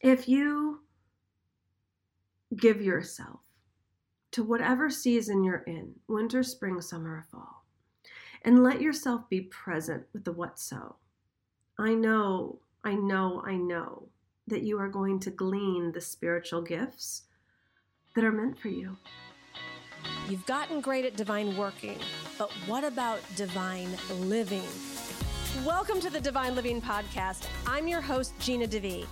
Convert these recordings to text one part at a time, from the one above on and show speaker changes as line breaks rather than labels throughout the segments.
if you give yourself to whatever season you're in winter, spring, summer, or fall and let yourself be present with the what so. I know, I know, I know that you are going to glean the spiritual gifts that are meant for you.
You've gotten great at divine working, but what about divine living? Welcome to the Divine Living Podcast. I'm your host, Gina DeVee.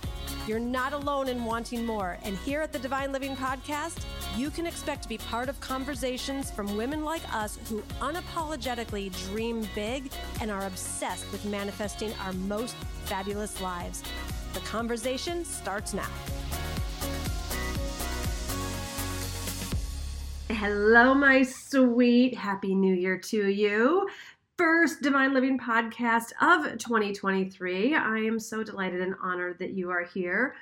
You're not alone in wanting more, and here at the Divine Living Podcast, you can expect to be part of conversations from women like us who unapologetically dream big and are obsessed with manifesting our most fabulous lives. The conversation starts now.
Hello, my sweet. Happy New Year to you. First Divine Living podcast of 2023. I am so delighted and honored that you are here.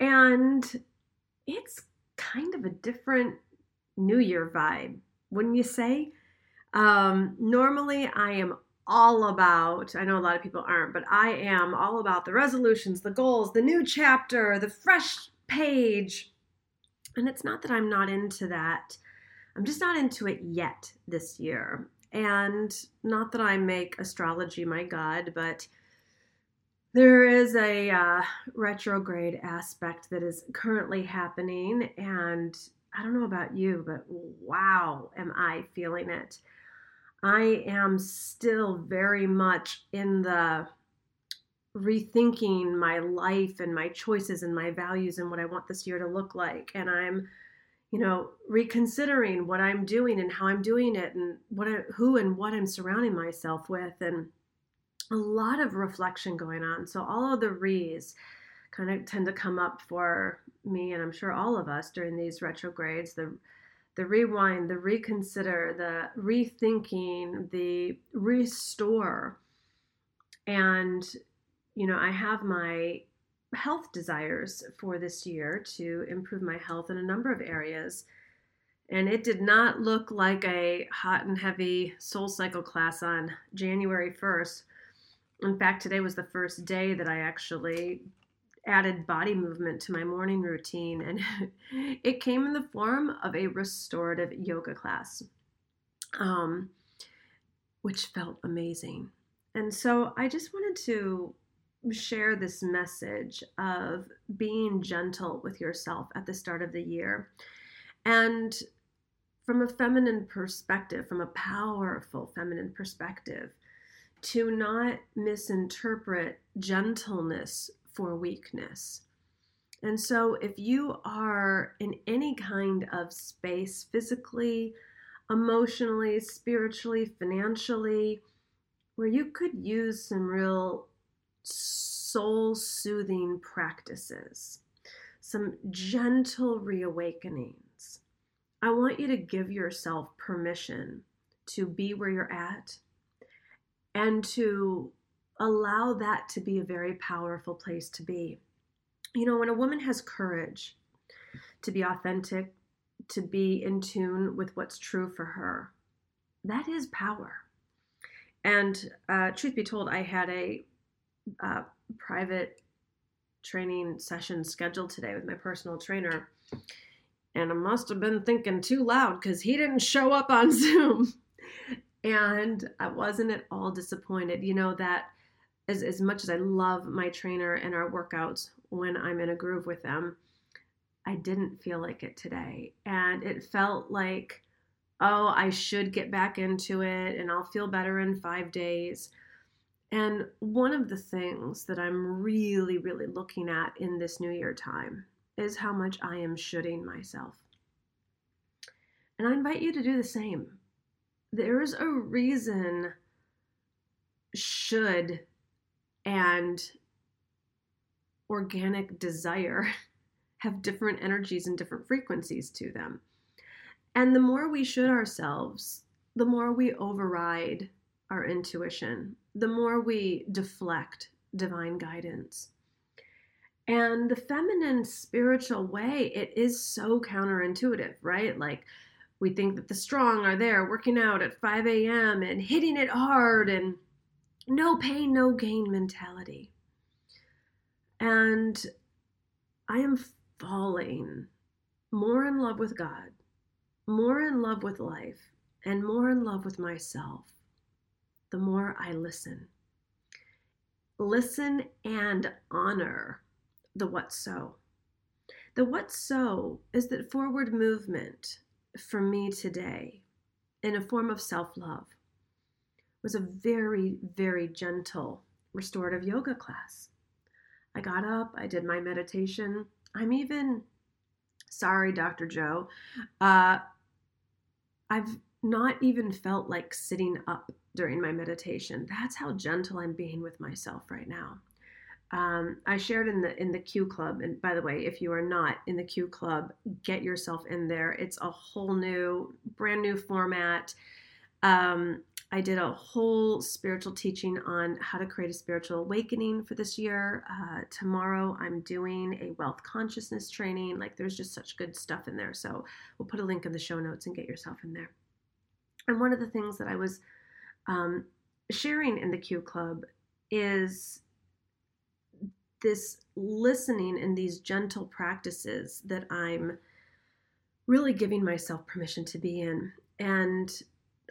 And it's kind of a different New Year vibe, wouldn't you say? Um, normally, I am all about, I know a lot of people aren't, but I am all about the resolutions, the goals, the new chapter, the fresh page. And it's not that I'm not into that. I'm just not into it yet this year. And not that I make astrology my god, but there is a uh, retrograde aspect that is currently happening, and I don't know about you, but wow, am I feeling it. I am still very much in the rethinking my life and my choices and my values and what I want this year to look like. And I'm, you know, reconsidering what I'm doing and how I'm doing it and what I, who and what I'm surrounding myself with. And a lot of reflection going on. So all of the re's kind of tend to come up for me, and I'm sure all of us during these retrogrades. The the rewind, the reconsider, the rethinking, the restore. And, you know, I have my health desires for this year to improve my health in a number of areas. And it did not look like a hot and heavy SoulCycle class on January 1st in fact, today was the first day that I actually added body movement to my morning routine, and it came in the form of a restorative yoga class, um, which felt amazing. And so I just wanted to share this message of being gentle with yourself at the start of the year. And from a feminine perspective, from a powerful feminine perspective, to not misinterpret gentleness for weakness. And so, if you are in any kind of space, physically, emotionally, spiritually, financially, where you could use some real soul soothing practices, some gentle reawakenings, I want you to give yourself permission to be where you're at and to allow that to be a very powerful place to be. You know, when a woman has courage to be authentic, to be in tune with what's true for her, that is power. And uh, truth be told, I had a uh, private training session scheduled today with my personal trainer. And I must have been thinking too loud because he didn't show up on Zoom and I wasn't at all disappointed. You know, that as, as much as I love my trainer and our workouts when I'm in a groove with them, I didn't feel like it today. And it felt like, oh, I should get back into it and I'll feel better in five days. And one of the things that I'm really, really looking at in this New Year time is how much I am shooting myself. And I invite you to do the same there's a reason should and organic desire have different energies and different frequencies to them. And the more we should ourselves, the more we override our intuition, the more we deflect divine guidance. And the feminine spiritual way, it is so counterintuitive, right? Like we think that the strong are there working out at 5 a.m. and hitting it hard and no pain, no gain mentality. And I am falling more in love with God, more in love with life, and more in love with myself the more I listen. Listen and honor the what so. The what so is that forward movement for me today in a form of self love was a very, very gentle restorative yoga class. I got up, I did my meditation. I'm even, sorry, Dr. Joe, uh, I've not even felt like sitting up during my meditation. That's how gentle I'm being with myself right now. Um, I shared in the in the Q Club, and by the way, if you are not in the Q Club, get yourself in there. It's a whole new, brand new format. Um, I did a whole spiritual teaching on how to create a spiritual awakening for this year. Uh, tomorrow, I'm doing a wealth consciousness training. Like, there's just such good stuff in there. So, we'll put a link in the show notes and get yourself in there. And one of the things that I was um, sharing in the Q Club is this listening and these gentle practices that I'm really giving myself permission to be in. And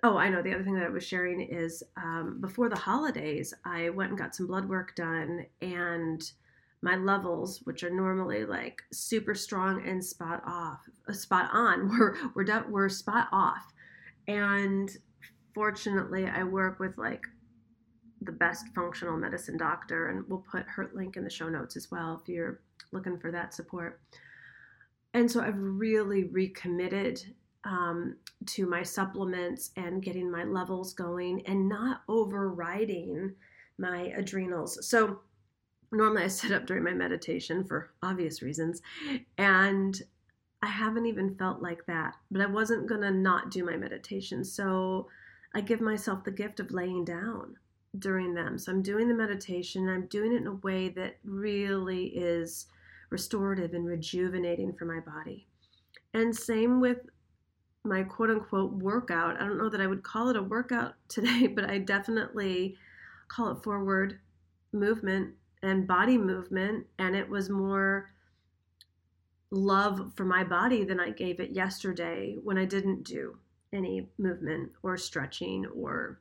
oh, I know the other thing that I was sharing is um, before the holidays, I went and got some blood work done, and my levels, which are normally like super strong and spot off, uh, spot on, were were were spot off. And fortunately, I work with like the best functional medicine doctor, and we'll put her link in the show notes as well if you're looking for that support. And so I've really recommitted um, to my supplements and getting my levels going and not overriding my adrenals. So normally I sit up during my meditation for obvious reasons, and I haven't even felt like that, but I wasn't to not do my meditation. So I give myself the gift of laying down during them. So I'm doing the meditation, and I'm doing it in a way that really is restorative and rejuvenating for my body. And same with my quote unquote workout. I don't know that I would call it a workout today, but I definitely call it forward movement and body movement. And it was more love for my body than I gave it yesterday when I didn't do any movement or stretching or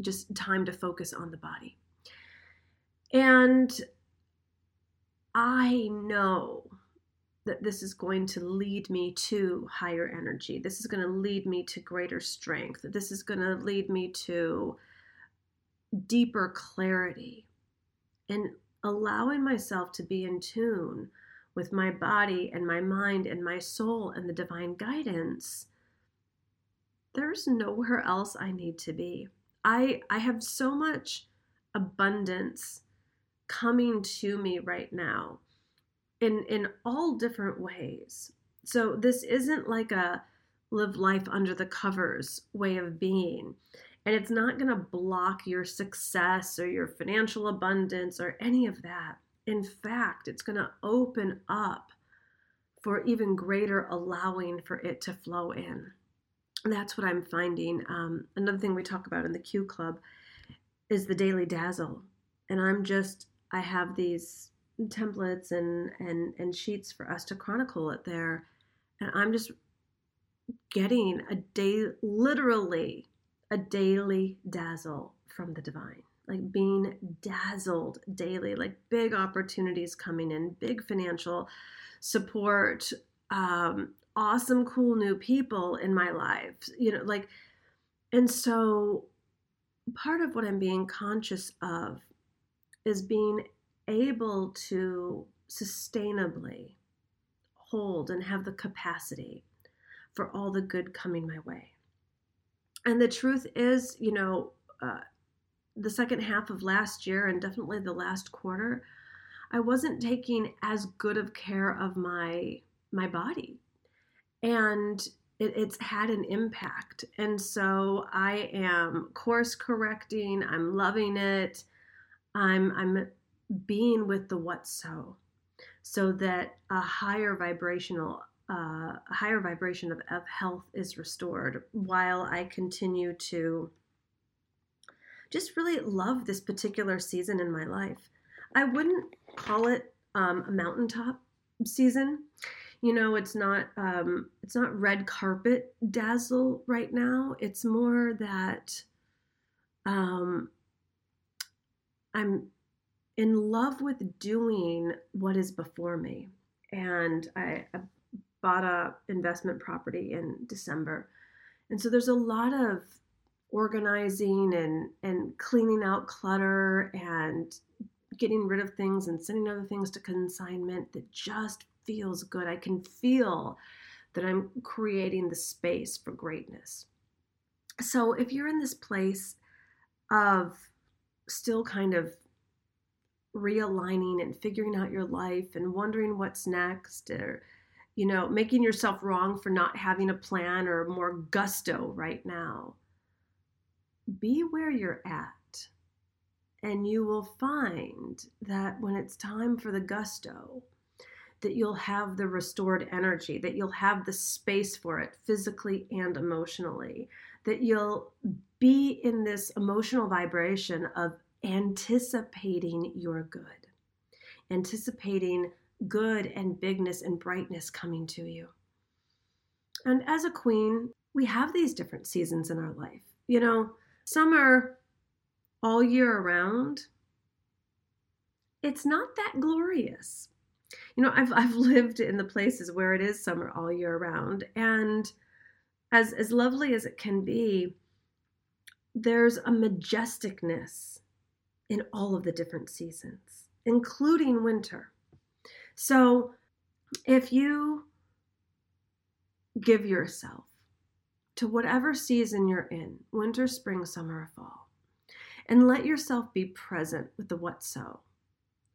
just time to focus on the body. And I know that this is going to lead me to higher energy. This is going to lead me to greater strength. This is going to lead me to deeper clarity and allowing myself to be in tune with my body and my mind and my soul and the divine guidance, there's nowhere else I need to be. I I have so much abundance coming to me right now in in all different ways. So this isn't like a live life under the covers way of being. And it's not going to block your success or your financial abundance or any of that. In fact, it's going to open up for even greater allowing for it to flow in. That's what I'm finding. Um, another thing we talk about in the Q Club is the daily dazzle. And I'm just, I have these templates and, and, and sheets for us to chronicle it there. And I'm just getting a day, literally a daily dazzle from the divine like being dazzled daily, like big opportunities coming in, big financial support, um, awesome, cool new people in my life, you know, like, and so part of what I'm being conscious of is being able to sustainably hold and have the capacity for all the good coming my way. And the truth is, you know, uh, the second half of last year and definitely the last quarter, I wasn't taking as good of care of my my body. And it, it's had an impact. And so I am course correcting, I'm loving it. I'm I'm being with the what so so that a higher vibrational uh, a higher vibration of, of health is restored while I continue to just really love this particular season in my life. I wouldn't call it um, a mountaintop season. You know, it's not um, it's not red carpet dazzle right now. It's more that um, I'm in love with doing what is before me, and I, I bought a investment property in December, and so there's a lot of organizing and and cleaning out clutter and getting rid of things and sending other things to consignment that just feels good. I can feel that I'm creating the space for greatness. So if you're in this place of still kind of realigning and figuring out your life and wondering what's next or you know making yourself wrong for not having a plan or more gusto right now be where you're at and you will find that when it's time for the gusto that you'll have the restored energy that you'll have the space for it physically and emotionally that you'll be in this emotional vibration of anticipating your good anticipating good and bigness and brightness coming to you. And as a queen we have these different seasons in our life. You know Summer all year around, it's not that glorious. You know, I've, I've lived in the places where it is summer all year round, and as, as lovely as it can be, there's a majesticness in all of the different seasons, including winter. So if you give yourself to whatever season you're in winter, spring, summer, or fall and let yourself be present with the what so.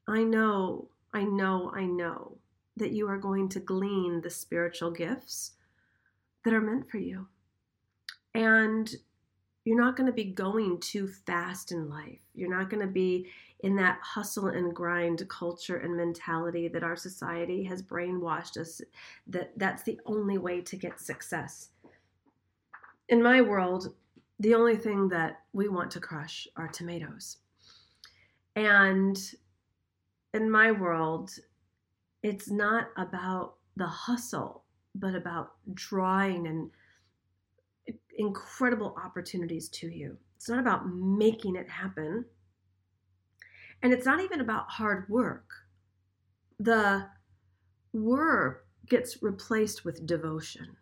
I know, I know, I know that you are going to glean the spiritual gifts that are meant for you. And you're not going to be going too fast in life. You're not going to be in that hustle and grind culture and mentality that our society has brainwashed us that that's the only way to get success in my world, the only thing that we want to crush are tomatoes. And in my world, it's not about the hustle, but about drawing and incredible opportunities to you. It's not about making it happen. And it's not even about hard work. The work gets replaced with devotion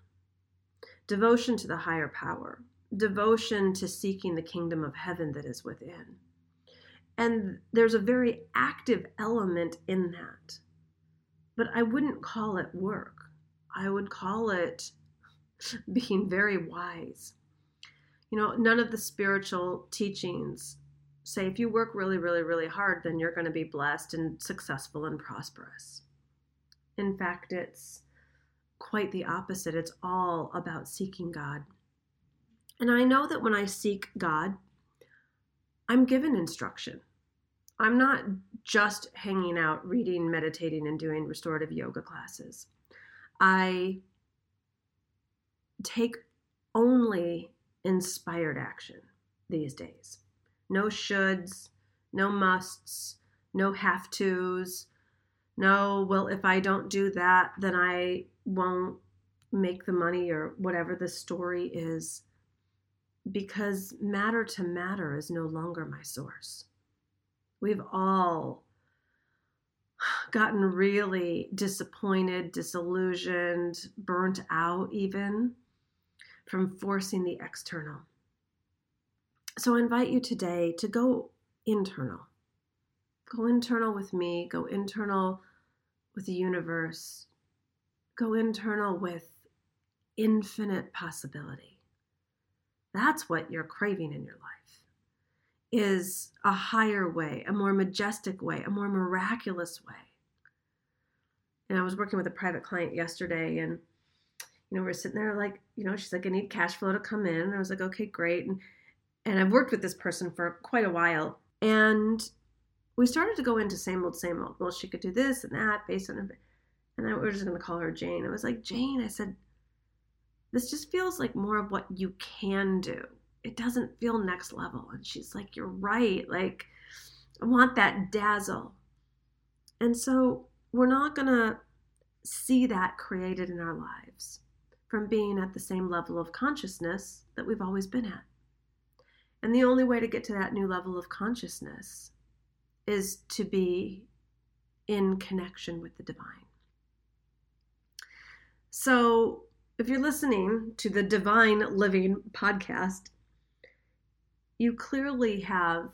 devotion to the higher power, devotion to seeking the kingdom of heaven that is within. And there's a very active element in that. But I wouldn't call it work. I would call it being very wise. You know, none of the spiritual teachings say if you work really, really, really hard, then you're going to be blessed and successful and prosperous. In fact, it's quite the opposite. It's all about seeking God. And I know that when I seek God, I'm given instruction. I'm not just hanging out, reading, meditating, and doing restorative yoga classes. I take only inspired action these days. No shoulds, no musts, no have tos. No, well, if I don't do that, then I won't make the money or whatever the story is because matter to matter is no longer my source. We've all gotten really disappointed, disillusioned, burnt out, even from forcing the external. So I invite you today to go internal. Go internal with me, go internal with the universe, go internal with infinite possibility. That's what you're craving in your life is a higher way, a more majestic way, a more miraculous way. And I was working with a private client yesterday and you know, we're sitting there like, you know, she's like, I need cash flow to come in. And I was like, okay, great. And and I've worked with this person for quite a while. And we started to go into same old, same old. Well, she could do this and that based on and I was just going to call her Jane. I was like, Jane, I said, this just feels like more of what you can do. It doesn't feel next level. And she's like, you're right. Like, I want that dazzle. And so we're not going to see that created in our lives from being at the same level of consciousness that we've always been at. And the only way to get to that new level of consciousness is to be in connection with the divine. So, if you're listening to the Divine Living podcast, you clearly have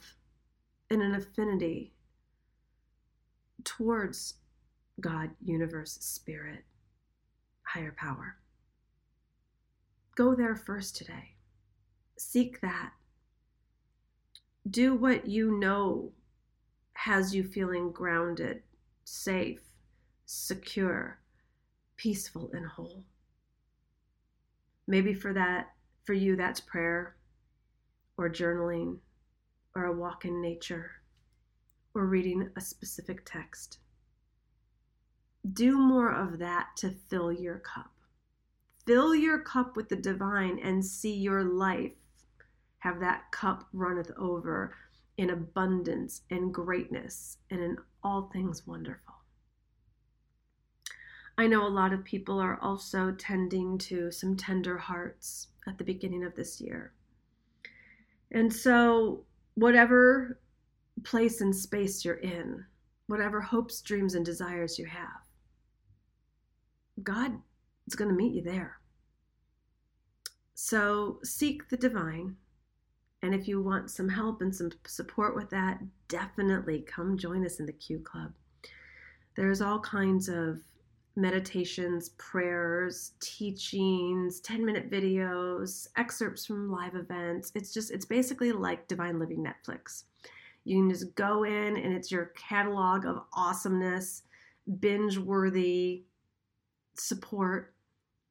an, an affinity towards God, universe, spirit, higher power. Go there first today. Seek that. Do what you know has you feeling grounded, safe, secure, peaceful, and whole. Maybe for that, for you, that's prayer or journaling or a walk in nature or reading a specific text. Do more of that to fill your cup. Fill your cup with the divine and see your life have that cup runneth over in abundance and greatness and in all things wonderful. I know a lot of people are also tending to some tender hearts at the beginning of this year. And so, whatever place and space you're in, whatever hopes, dreams, and desires you have, God is going to meet you there. So, seek the divine and if you want some help and some support with that, definitely come join us in the Q Club. There's all kinds of meditations, prayers, teachings, 10 minute videos, excerpts from live events. It's just, it's basically like Divine Living Netflix. You can just go in and it's your catalog of awesomeness, binge worthy support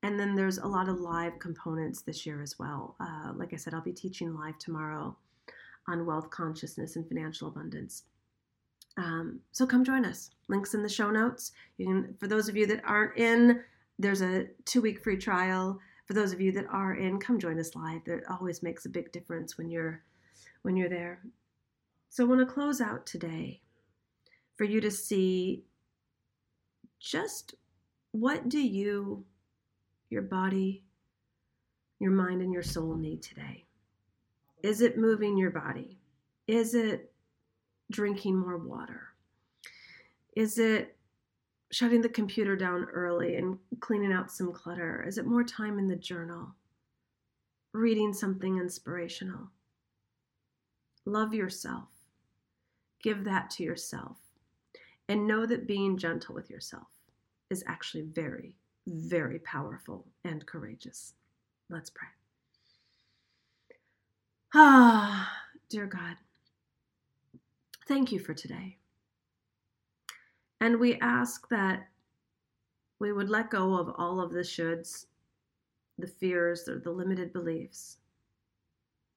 and then there's a lot of live components this year as well. Uh, like I said, I'll be teaching live tomorrow on wealth consciousness and financial abundance. Um, so come join us. Links in the show notes. You can, for those of you that aren't in, there's a two week free trial. For those of you that are in, come join us live. That always makes a big difference when you're when you're there. So I want to close out today for you to see just what do you your body, your mind, and your soul need today? Is it moving your body? Is it drinking more water? Is it shutting the computer down early and cleaning out some clutter? Is it more time in the journal? Reading something inspirational? Love yourself. Give that to yourself. And know that being gentle with yourself is actually very, very powerful and courageous. Let's pray. Ah, dear God, thank you for today. And we ask that we would let go of all of the shoulds, the fears, or the limited beliefs,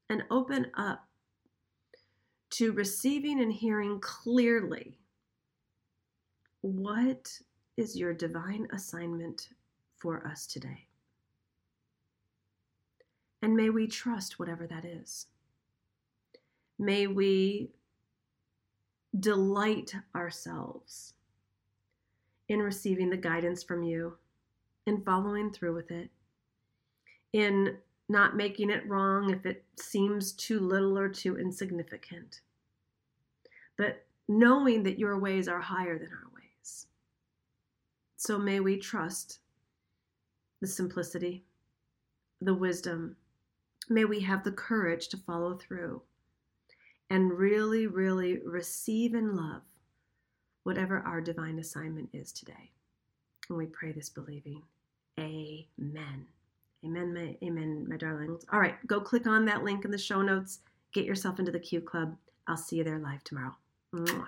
and open up to receiving and hearing clearly what is your divine assignment for us today. And may we trust whatever that is. May we delight ourselves in receiving the guidance from you, in following through with it, in not making it wrong if it seems too little or too insignificant, but knowing that your ways are higher than our ways. So may we trust the simplicity, the wisdom. May we have the courage to follow through and really, really receive and love whatever our divine assignment is today. And we pray this believing. Amen. Amen, my, amen, my darlings. All right, go click on that link in the show notes. Get yourself into the Q Club. I'll see you there live tomorrow. Mwah.